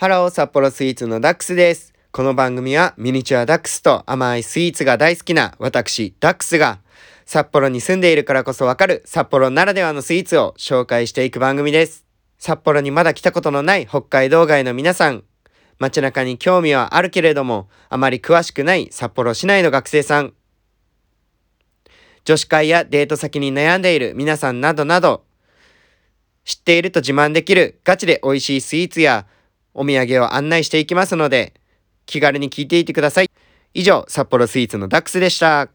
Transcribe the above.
ハロー札幌スイーツのダックスです。この番組はミニチュアダックスと甘いスイーツが大好きな私ダックスが札幌に住んでいるからこそわかる札幌ならではのスイーツを紹介していく番組です。札幌にまだ来たことのない北海道外の皆さん、街中に興味はあるけれどもあまり詳しくない札幌市内の学生さん、女子会やデート先に悩んでいる皆さんなどなど、知っていると自慢できるガチで美味しいスイーツやお土産を案内していきますので、気軽に聞いていてください。以上、札幌スイーツのダックスでした。